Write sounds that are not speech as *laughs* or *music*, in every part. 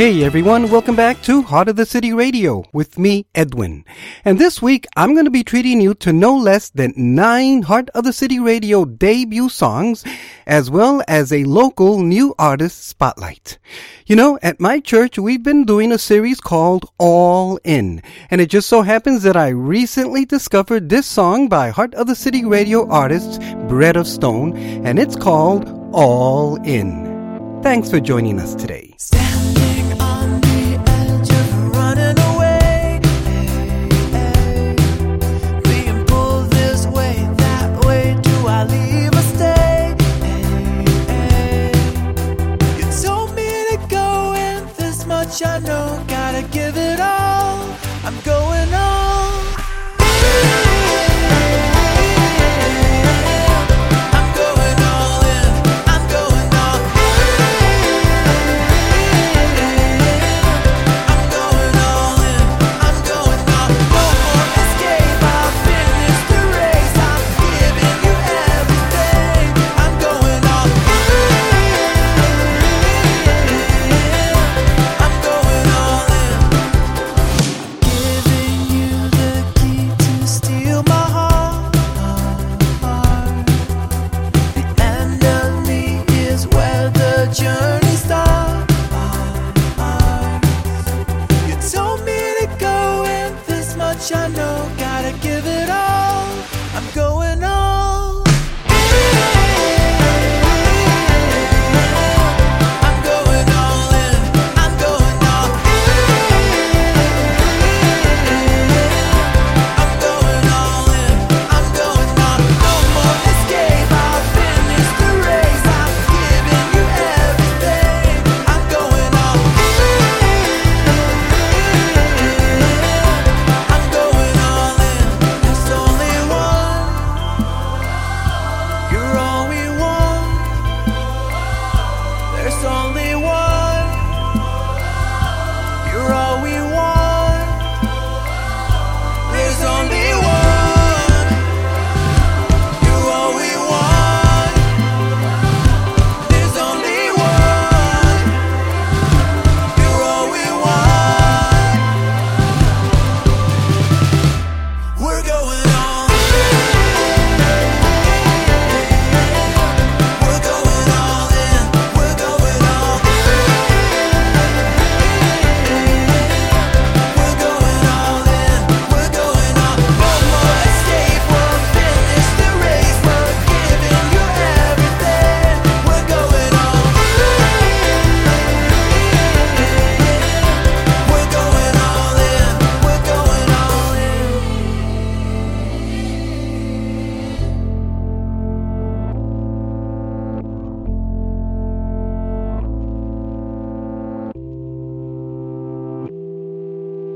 Hey everyone, welcome back to Heart of the City Radio with me, Edwin. And this week, I'm going to be treating you to no less than nine Heart of the City Radio debut songs, as well as a local new artist spotlight. You know, at my church, we've been doing a series called All In. And it just so happens that I recently discovered this song by Heart of the City Radio artist, Bread of Stone, and it's called All In. Thanks for joining us today. I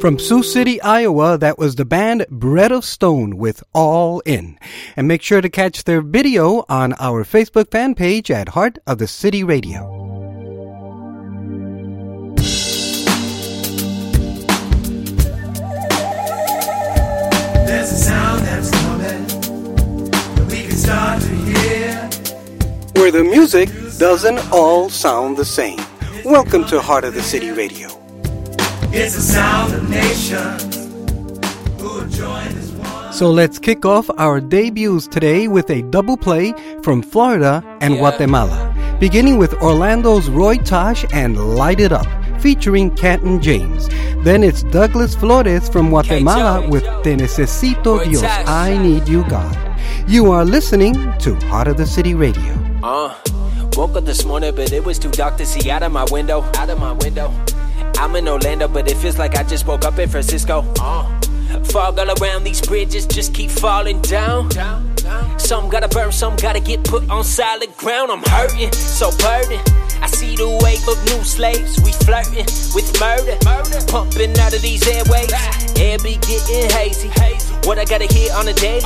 From Sioux City, Iowa, that was the band Bread of Stone with All In. And make sure to catch their video on our Facebook fan page at Heart of the City Radio. There's a sound that's coming that we can start to hear. Where the music doesn't all sound the same. Welcome to Heart of the City Radio. It's the sound of nations who have joined as one. So let's kick off our debuts today with a double play from Florida and Guatemala, beginning with Orlando's Roy Tosh and Light It Up, featuring Canton Jones. Then it's Douglas Flores from Guatemala with Te Necesito Dios, I Need You God. You are listening to Heart of the City Radio. Uh, woke up this morning, but it was too dark to see out of my window. Out of my window. I'm in Orlando, but it feels like I just woke up in Francisco. Uh, fog all around these bridges just keep falling down. Some gotta burn, some gotta get put on solid ground. I'm hurting, so burdened. I see the wave of new slaves. We flirting with murder, murder. pumping out of these airways. Air be getting hazy. What I gotta hear on the daily.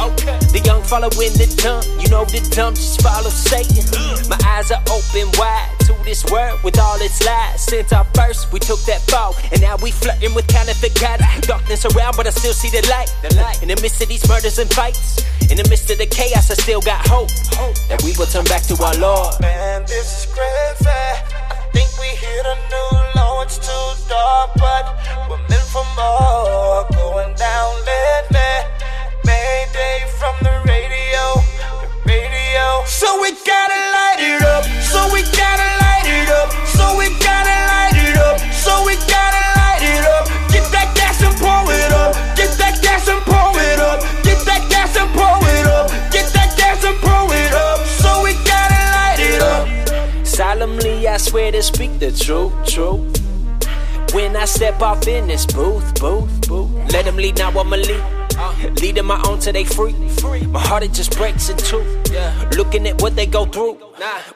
The young following the dumb. You know the dumb just follow Satan. My eyes are open wide to this world with all its lies. Since our first, we took that fall, and now we flirting with counterfeit gods. Darkness around, but I still see the light. the light. In the midst of these murders and fights, in the midst of the chaos, I still got hope that we will turn back to our Lord. Man, this is crazy. I think we hit a new low it's too dark, but we're meant for more. Going down lately. Mayday from the radio, the radio. So we gotta light it up. So we swear to speak the truth, truth. When I step off in this booth, booth, booth. Let them lead, now I'ma lead. Uh, leading my own till they free. My heart it just breaks in two. Looking at what they go through.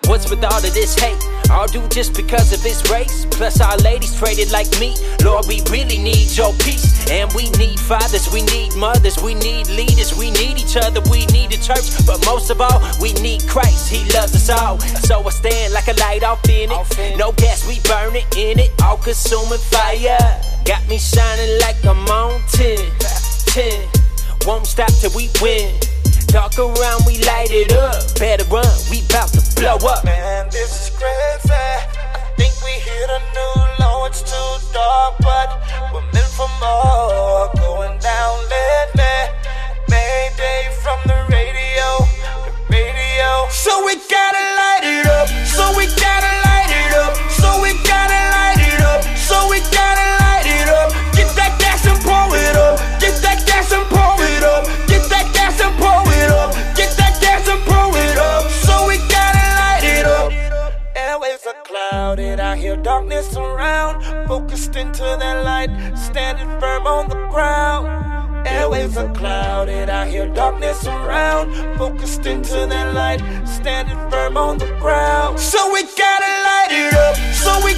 What's with all of this hate? All do just because of his race. Plus our ladies traded like me. Lord, we really need your peace. And we need fathers, we need mothers, we need leaders, we need each other, we need the church. But most of all, we need Christ. He loves us all. So I stand like a light off in it. No gas, we burn it in it. All consuming fire. Got me shining like I'm on 10. 10. Won't stop till we win. Dark around, we light it up. Better run, we bout to blow up. Man, this is crazy. I think we hit a new low. It's too dark, but we're meant for more. Going down lately. Mayday from the radio, the radio. So we gotta light it up. So we gotta light, standing firm on the ground. Airways are clouded, I hear darkness around. Focused into that light, standing firm on the ground. So we gotta light it up. So we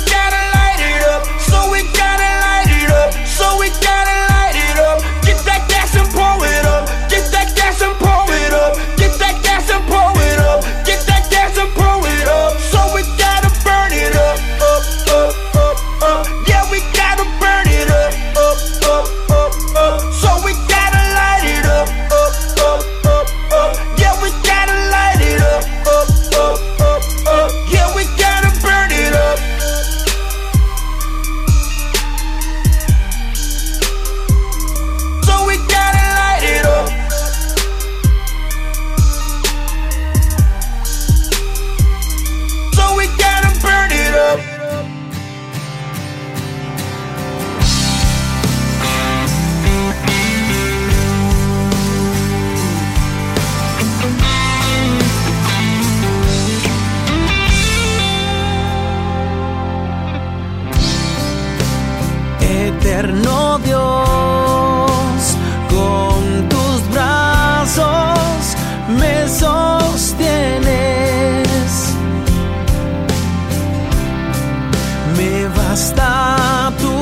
basta tu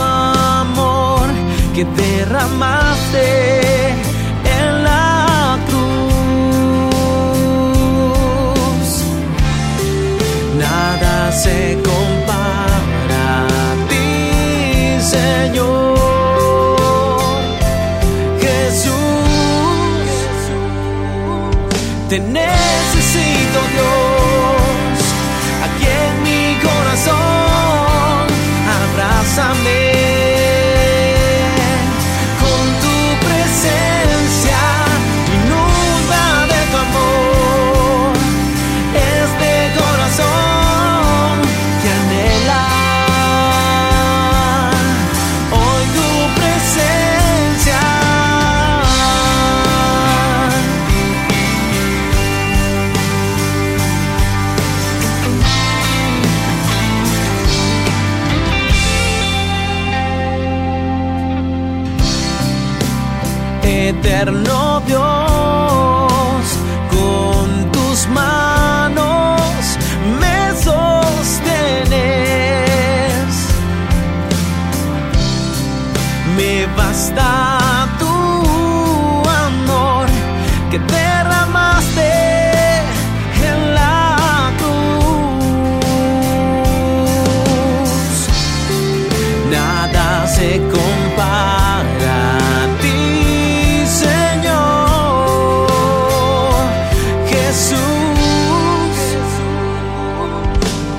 amor que derramaste en la cruz. Nada se compara a ti, Señor. Jesús, te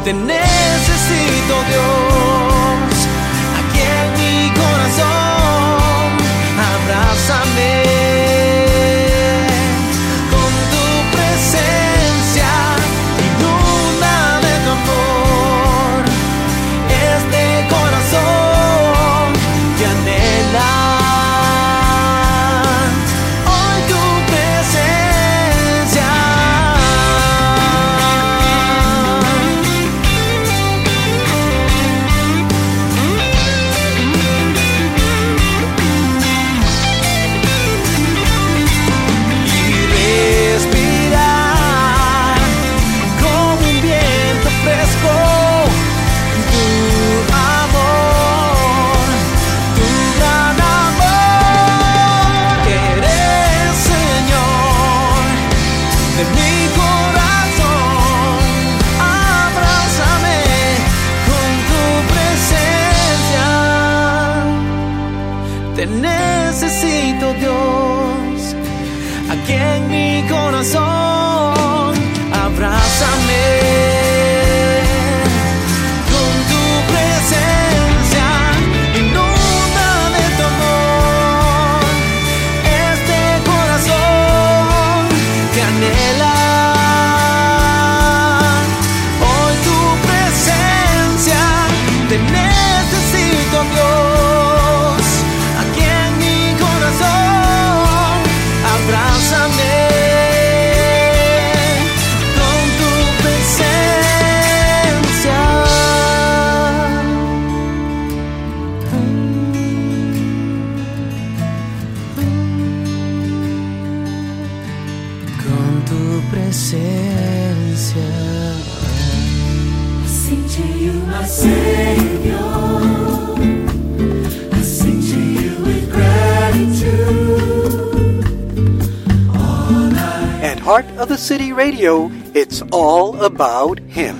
Jesús. City Radio, it's all about Him.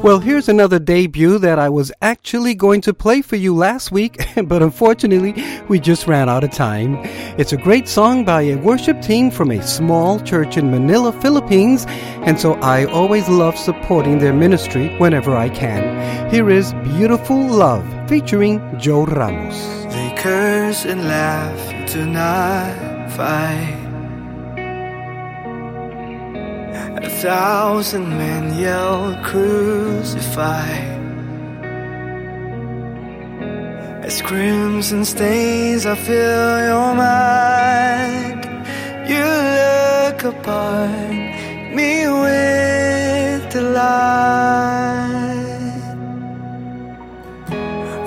Well, here's another debut that I was actually going to play for you last week, *laughs* but unfortunately, we just ran out of time. It's a great song by a worship team from a small church in Manila, Philippines, and so I always love supporting their ministry whenever I can. Here is Beautiful Love featuring Joe Ramos. Curse and laugh, do not fight. A thousand men yell, crucify. As crimson stains, I fill your mind. You look upon me with delight.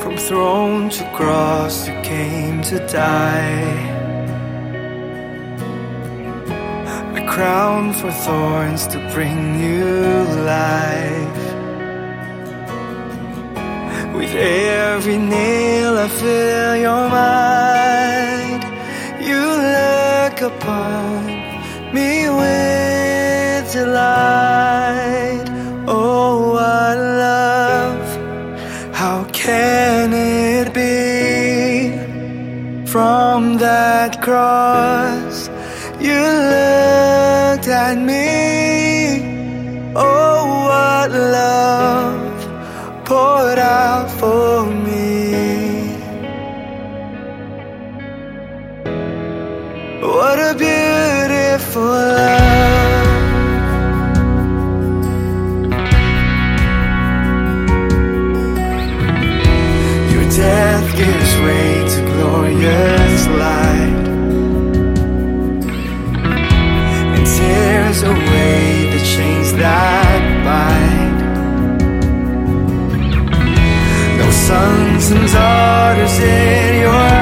From throne to cross, you came to die. A crown for thorns to bring new life. With every nail, I fill your mind. You look upon me with delight. Sons daughters in your.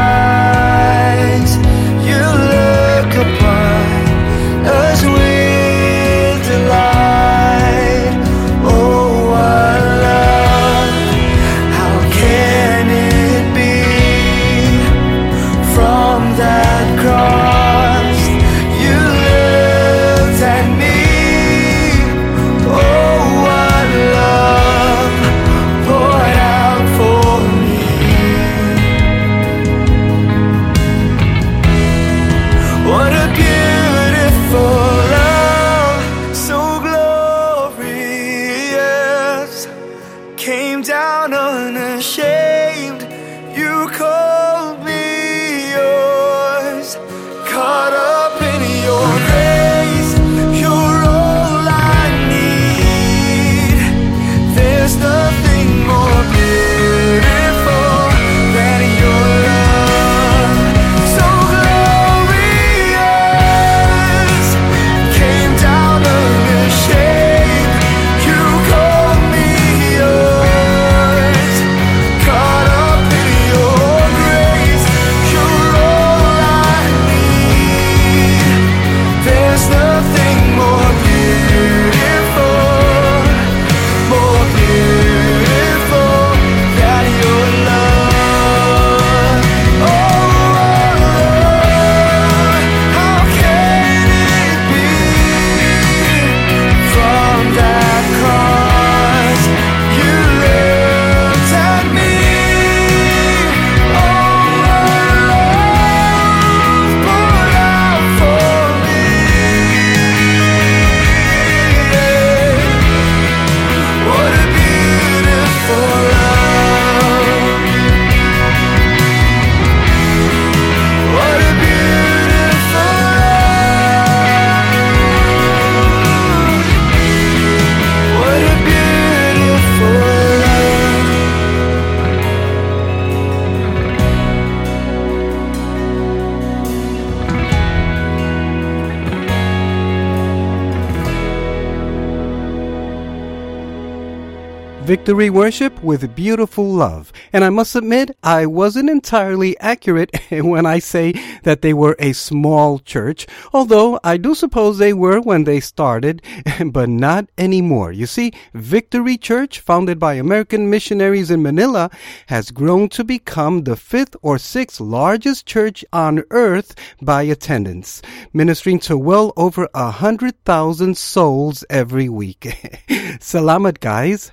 Victory Worship with Beautiful Love. And I must admit, I wasn't entirely accurate *laughs* when I say that they were a small church, although I do suppose they were when they started, *laughs* but not anymore. You see, Victory Church, founded by American missionaries in Manila, has grown to become the fifth or sixth largest church on earth by attendance, ministering to well over a hundred thousand souls every week. *laughs* Salamat, guys.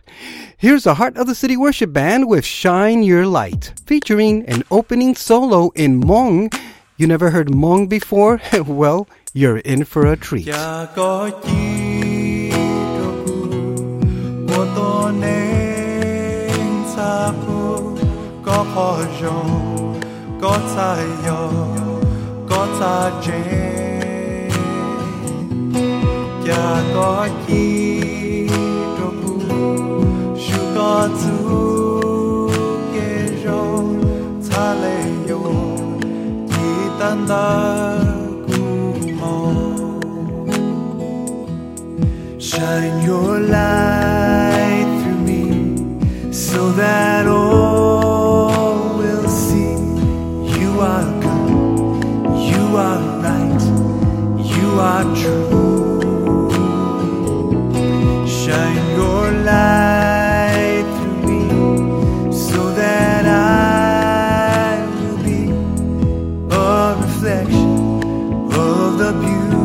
Here's the Heart of the City Worship Band with Shine Your Light, featuring an opening solo in Hmong. You never heard Hmong before? *laughs* well, you're in for a treat. Your light through me so that all will see you are good, you are right, you are true. Of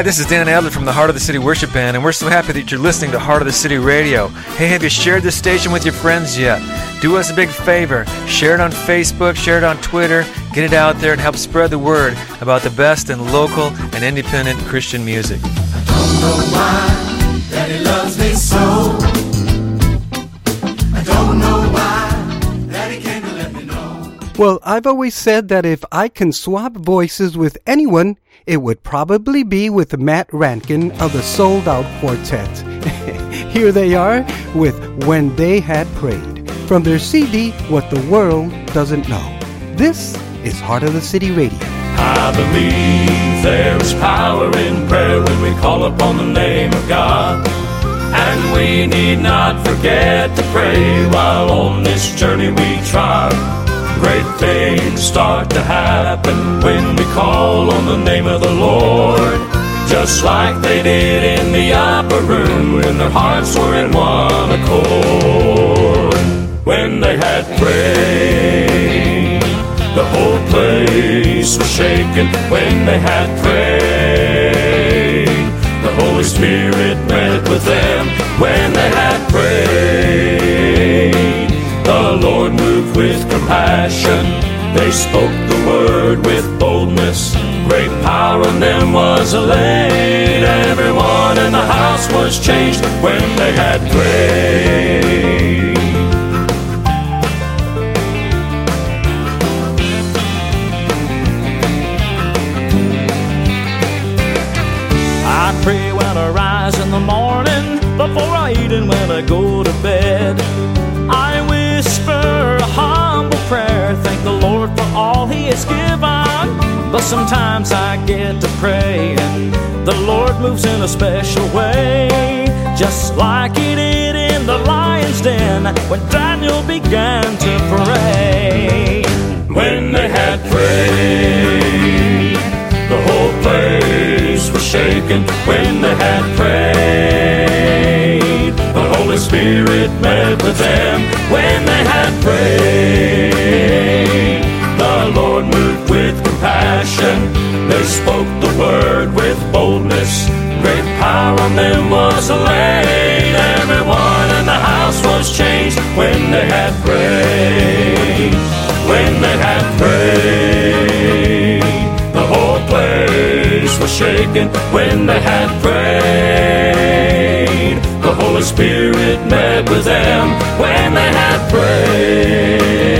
Hi, this is Dan Adler from the Heart of the City Worship Band, and we're so happy that you're listening to Heart of the City Radio. Hey, have you shared this station with your friends yet? Do us a big favor. Share it on Facebook, share it on Twitter, get it out there and help spread the word about the best in local and independent Christian music. Well, I've always said that if I can swap voices with anyone, it would probably be with Matt Rankin of the Sold Out Quartet. *laughs* Here they are with When They Had Prayed from their CD What the World Doesn't Know. This is Heart of the City Radio. I believe there is power in prayer when we call upon the name of God. And we need not forget to pray while on this journey we trod. Great things start to happen when we call on the name of the Lord. Just like they did in the upper room when their hearts were in one accord. When they had prayed, the whole place was shaken when they had prayed. The Holy Spirit met with them when they had prayed. The Lord with compassion. They spoke the word with boldness. Great power in them was laid. Everyone in the house was changed when they had prayed. I pray when I rise in the morning, before I eat and when I go to bed. Lord for all He has given. But sometimes I get to pray, and the Lord moves in a special way, just like He did in the lion's den when Daniel began to pray. When they had prayed, the whole place was shaken. When they had prayed, the Holy Spirit met with them. When they had prayed, boldness. Great power on them was laid. Everyone in the house was changed when they had prayed. When they had prayed, the whole place was shaken. When they had prayed, the Holy Spirit met with them. When they had prayed,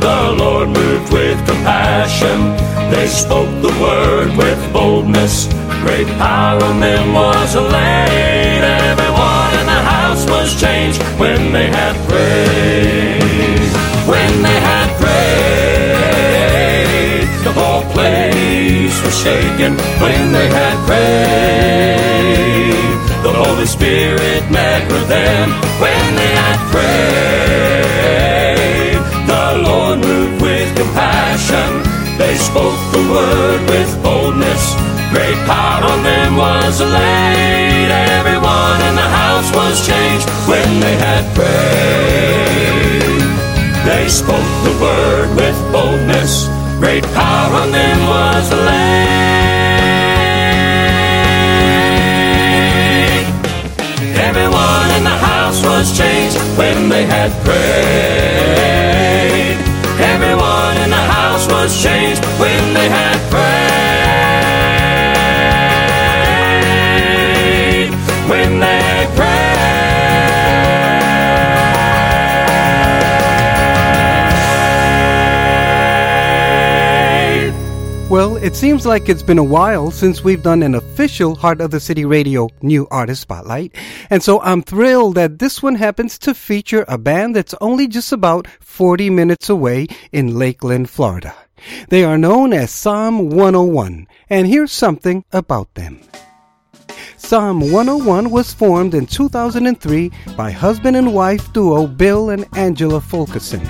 the Lord moved with compassion. They spoke the word with boldness. Great power in them was laid. Everyone in the house was changed when they had prayed. When they had prayed, the whole place was shaken. When they had prayed, the Holy Spirit met with them. When they had prayed, the Lord moved with compassion. They spoke the word with. Great power on them was laid. Everyone in the house was changed when they had prayed. They spoke the word with boldness. Great power on them was laid. Everyone in the house was changed when they had prayed. It seems like it's been a while since we've done an official Heart of the City Radio New Artist Spotlight, and so I'm thrilled that this one happens to feature a band that's only just about 40 minutes away in Lakeland, Florida. They are known as Psalm 101, and here's something about them. Psalm 101 was formed in 2003 by husband and wife duo Bill and Angela Fulkerson.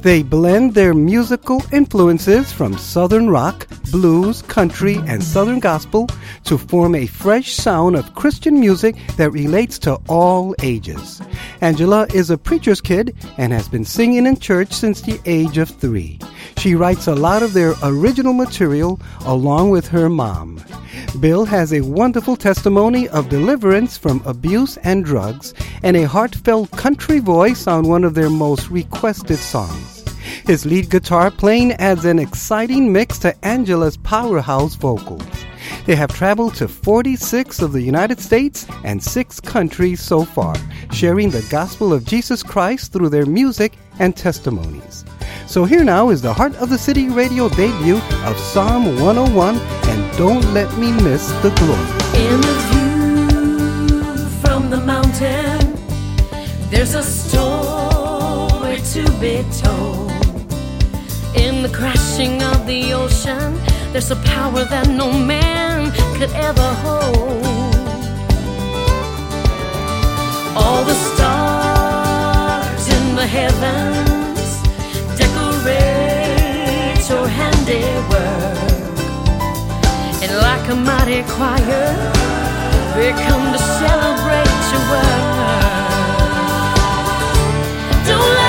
They blend their musical influences from Southern rock, blues, country, and Southern gospel to form a fresh sound of Christian music that relates to all ages. Angela is a preacher's kid and has been singing in church since the age of three. She writes a lot of their original material along with her mom. Bill has a wonderful testimony of deliverance from abuse and drugs and a heartfelt country voice on one of their most requested songs. His lead guitar playing adds an exciting mix to Angela's powerhouse vocals. They have traveled to 46 of the United States and six countries so far, sharing the gospel of Jesus Christ through their music and testimonies. So here now is the Heart of the City radio debut of Psalm 101 and Don't Let Me Miss the Glory. In the view from the mountain, there's a story to be told. In the crashing of the ocean, there's a power that no man could ever hold. All the stars in the heavens decorate your handiwork. And like a mighty choir, we come to celebrate your work. Don't let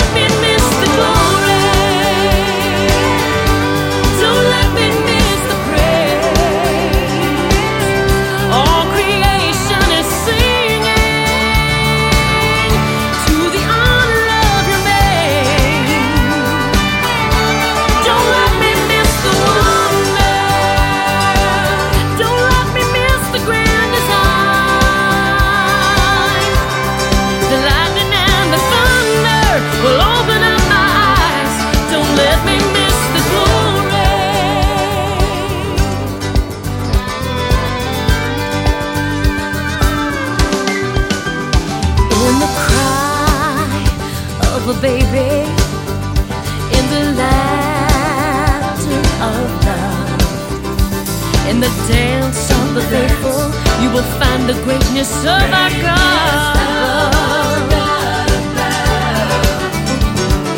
faithful, you will find the greatness of our God.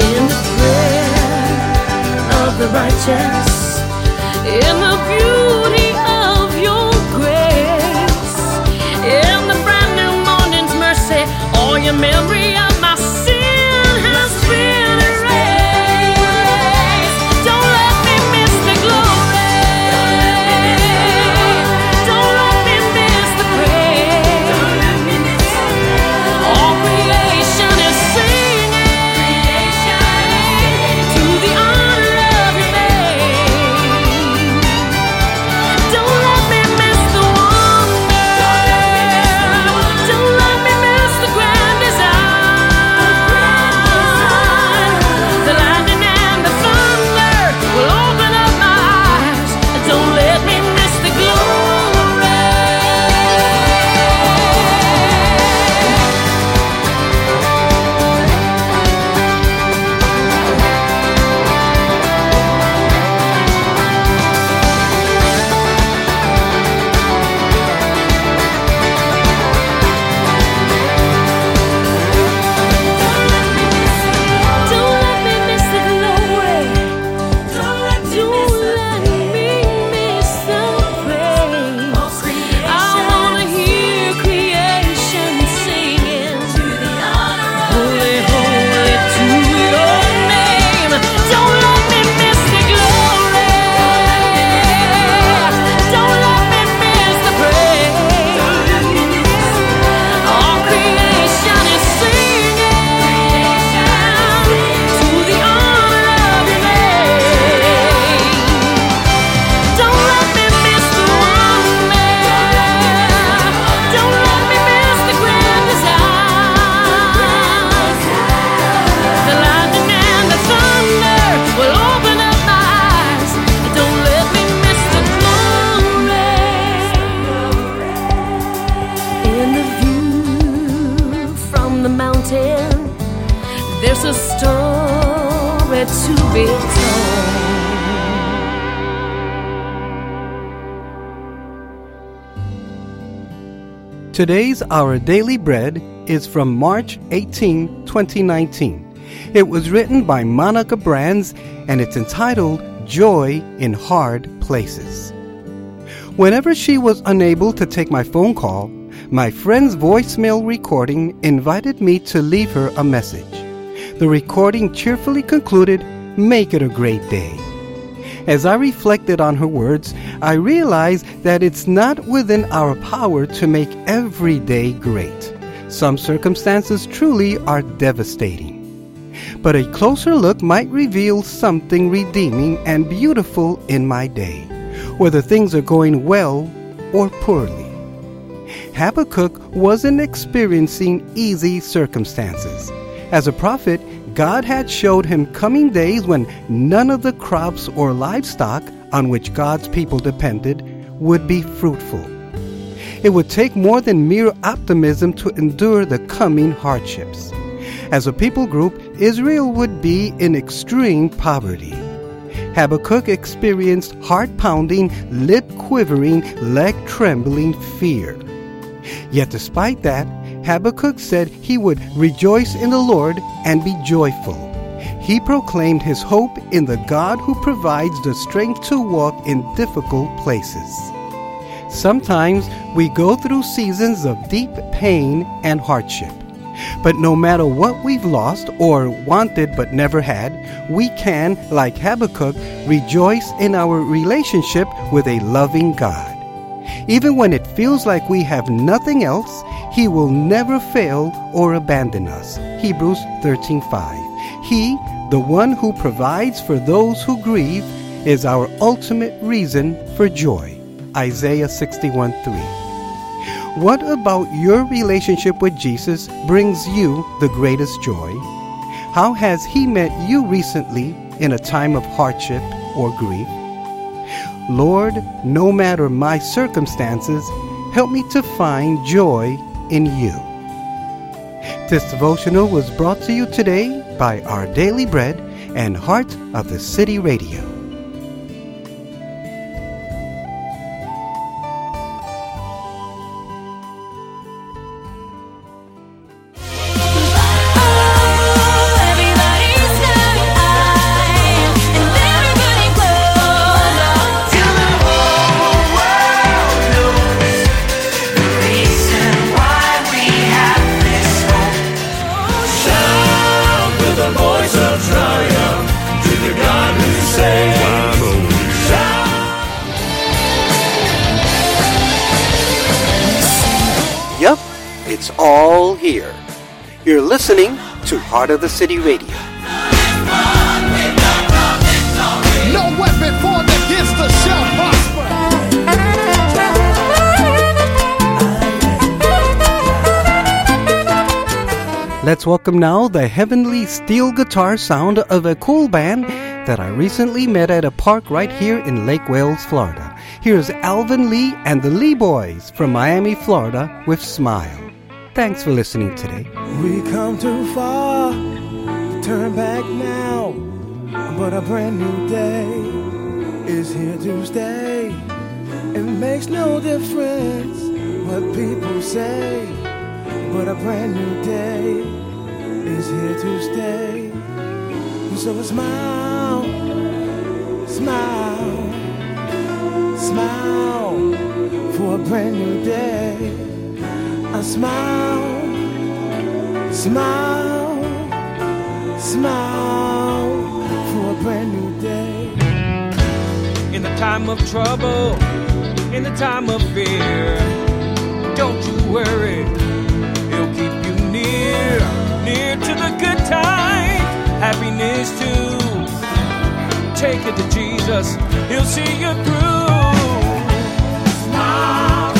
In the prayer of the righteous, in the beauty of your grace, in the brand new morning's mercy, all your memory Today's Our Daily Bread is from March 18, 2019. It was written by Monica Brands and it's entitled Joy in Hard Places. Whenever she was unable to take my phone call, my friend's voicemail recording invited me to leave her a message. The recording cheerfully concluded, Make it a great day. As I reflected on her words, I realized that it's not within our power to make every day great. Some circumstances truly are devastating. But a closer look might reveal something redeeming and beautiful in my day, whether things are going well or poorly. Habakkuk wasn't experiencing easy circumstances. As a prophet, God had showed him coming days when none of the crops or livestock on which God's people depended would be fruitful. It would take more than mere optimism to endure the coming hardships. As a people group, Israel would be in extreme poverty. Habakkuk experienced heart pounding, lip quivering, leg trembling fear. Yet despite that, Habakkuk said he would rejoice in the Lord and be joyful. He proclaimed his hope in the God who provides the strength to walk in difficult places. Sometimes we go through seasons of deep pain and hardship. But no matter what we've lost or wanted but never had, we can, like Habakkuk, rejoice in our relationship with a loving God. Even when it feels like we have nothing else, He will never fail or abandon us. Hebrews 13:5. He, the one who provides for those who grieve, is our ultimate reason for joy. Isaiah 61:3. What about your relationship with Jesus brings you the greatest joy? How has He met you recently in a time of hardship or grief? Lord, no matter my circumstances, help me to find joy in you. This devotional was brought to you today by Our Daily Bread and Heart of the City Radio. All here. You're listening to Heart of the City Radio. No weapon formed against us shall prosper. Let's welcome now the heavenly steel guitar sound of a cool band that I recently met at a park right here in Lake Wales, Florida. Here's Alvin Lee and the Lee Boys from Miami, Florida with Smile. Thanks for listening today. We come too far turn back now, but a brand new day is here to stay. It makes no difference what people say, but a brand new day is here to stay. So smile, smile, smile for a brand new day. A smile, smile, smile for a brand new day. In the time of trouble, in the time of fear, don't you worry, He'll keep you near, near to the good times, happiness too. Take it to Jesus, He'll see you through. Smile, smile,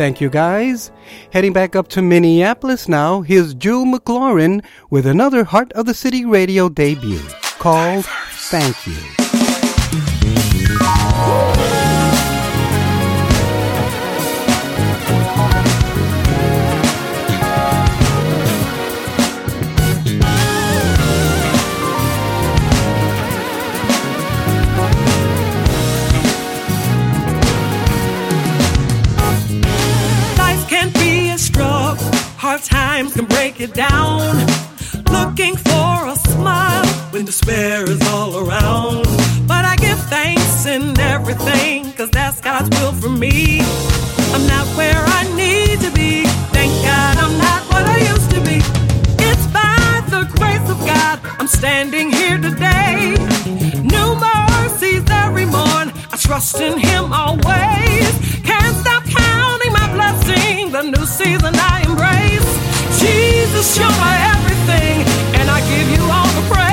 Thank you, guys. Heading back up to Minneapolis now, here's Jewel McLaurin with another Heart of the City radio debut called Thank You. Times can break it down. Looking for a smile when despair is all around. But I give thanks in everything, cause that's God's will for me. I'm not where I need to be. Thank God I'm not what I used to be. It's by the grace of God I'm standing here today. New mercies every morn. I trust in Him always. Can't stop counting my blessings. The new season I embrace. Jesus, you're my everything, and I give you all the praise.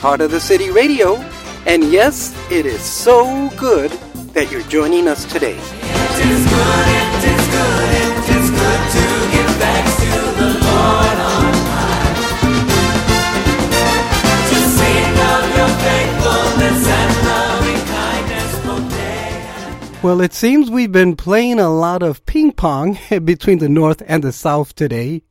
Heart of the City Radio. And yes, it is so good that you're joining us today. Well, it seems we've been playing a lot of ping pong *laughs* between the North and the South today.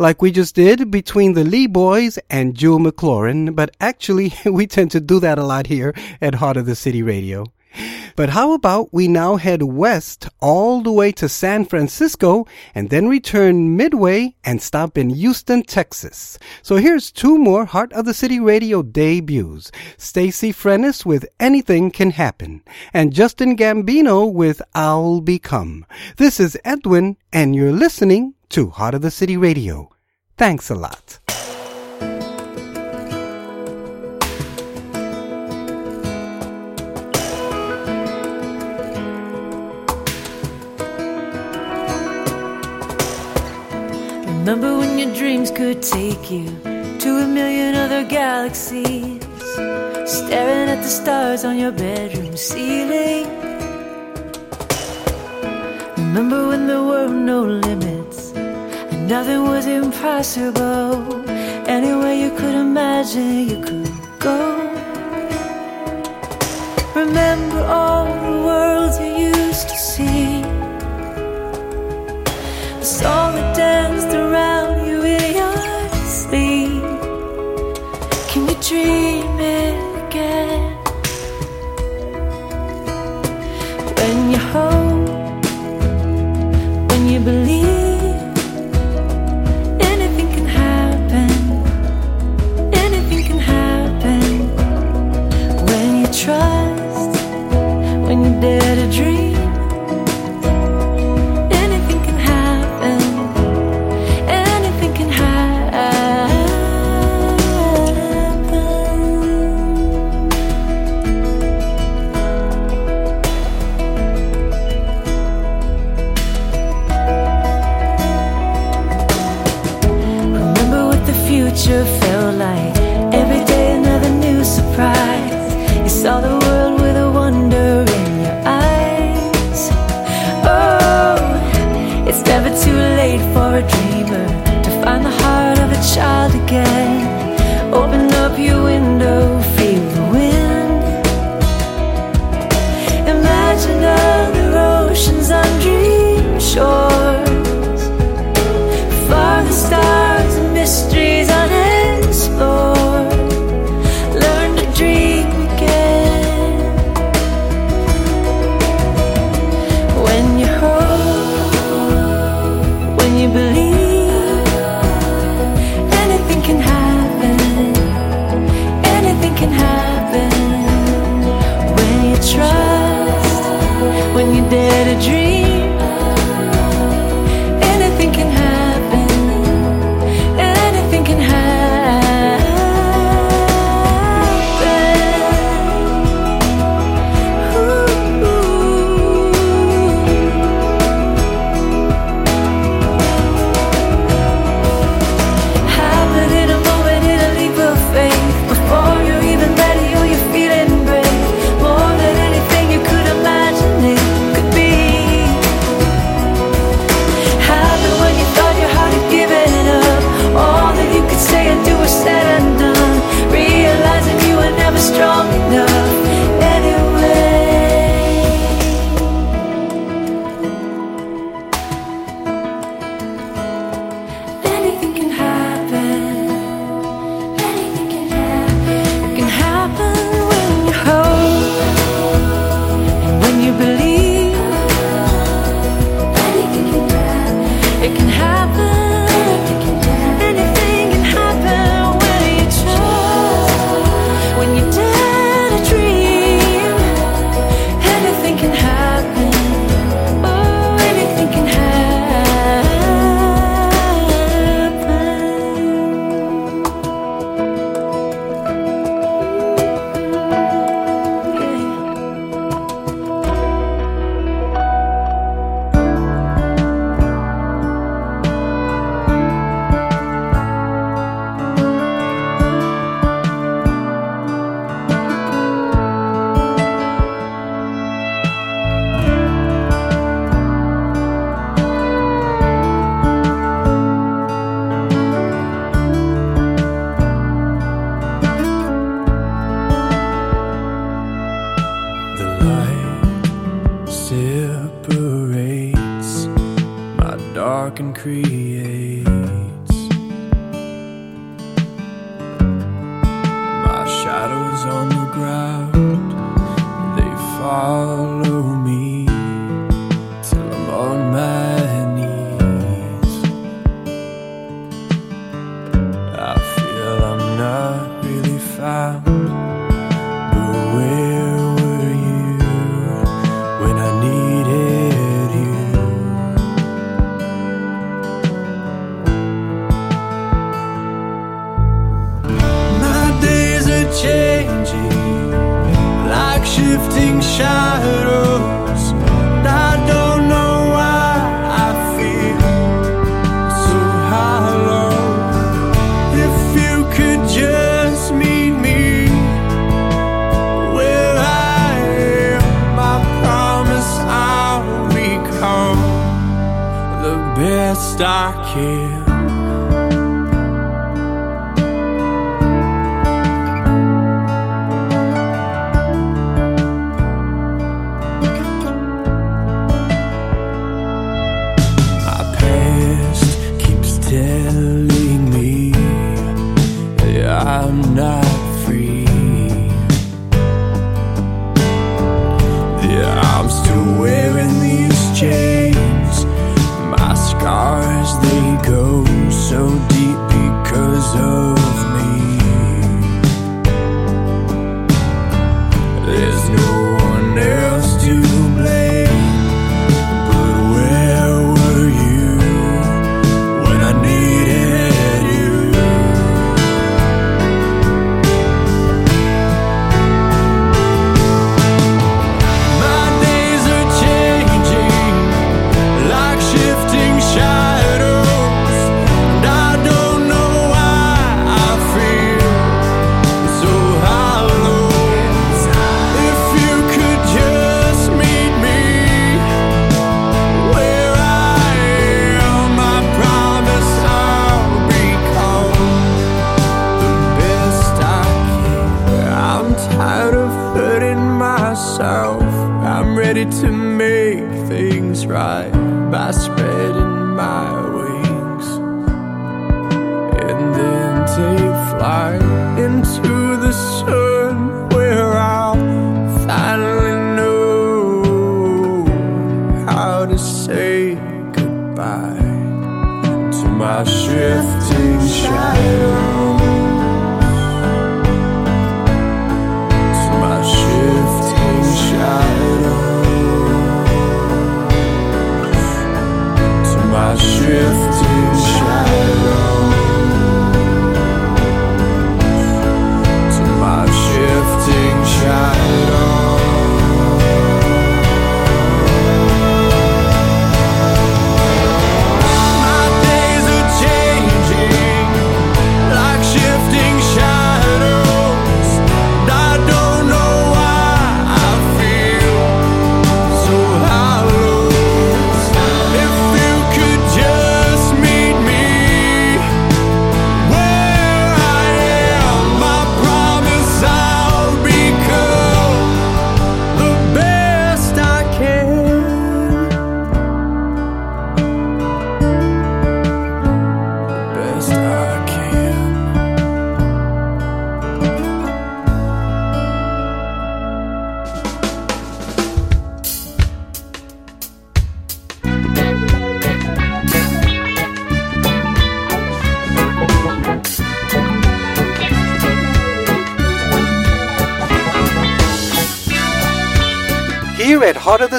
Like we just did between the Lee Boys and Jewel McLaurin, but actually *laughs* we tend to do that a lot here at Heart of the City Radio. But how about we now head west all the way to San Francisco and then return midway and stop in Houston, Texas. So here's two more Heart of the City Radio debuts. Stacy Frennis with Anything Can Happen and Justin Gambino with I'll Become. This is Edwin and you're listening to Heart of the City Radio. Thanks a lot. Remember when your dreams could take you to a million other galaxies? Staring at the stars on your bedroom ceiling. Remember when there were no limits Nothing was impossible. Anywhere you could imagine, you could go. Remember all the worlds you used to see. The song that danced around you in your sleep. Can you dream it? dark and create.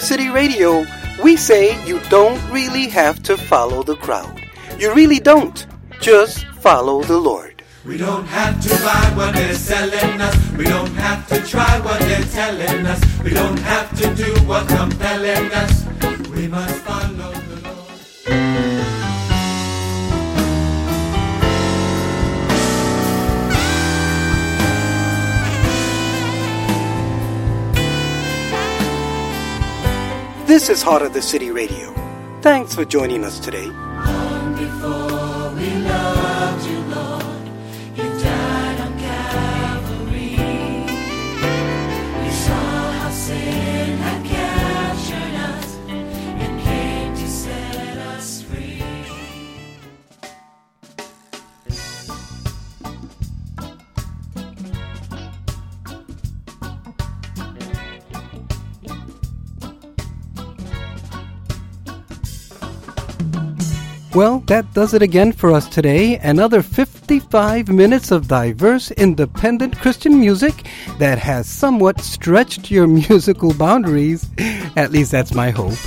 City Radio, we say you don't really have to follow the crowd. You really don't. Just follow the Lord. We don't have to buy what they're selling us. We don't have to try what they're telling us. We don't have to do what's compelling us. This is Heart of the City Radio. Thanks for joining us today. Well, that does it again for us today. Another 55 minutes of diverse, independent Christian music that has somewhat stretched your *laughs* musical boundaries. At least that's my hope.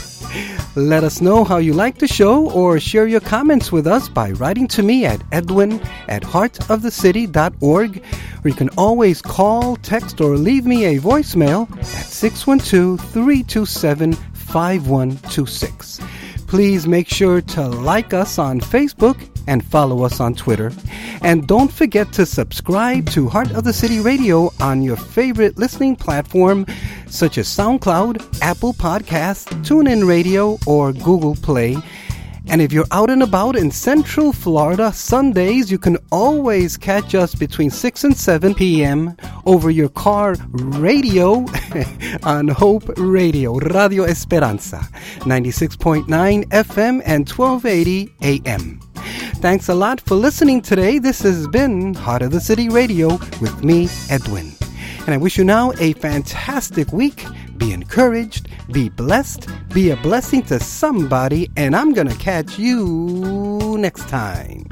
Let us know how you like the show or share your comments with us by writing to me at edwin at heartofthecity.org or you can always call, text, or leave me a voicemail at 612 327 5126. Please make sure to like us on Facebook and follow us on Twitter. And don't forget to subscribe to Heart of the City Radio on your favorite listening platform such as SoundCloud, Apple Podcasts, TuneIn Radio, or Google Play. And if you're out and about in Central Florida, Sundays, you can always catch us between 6 and 7 p.m. over your car radio *laughs* on Hope Radio, Radio Esperanza, 96.9 FM and 1280 AM. Thanks a lot for listening today. This has been Heart of the City Radio with me, Edwin. And I wish you now a fantastic week. Be encouraged, be blessed, be a blessing to somebody, and I'm going to catch you next time.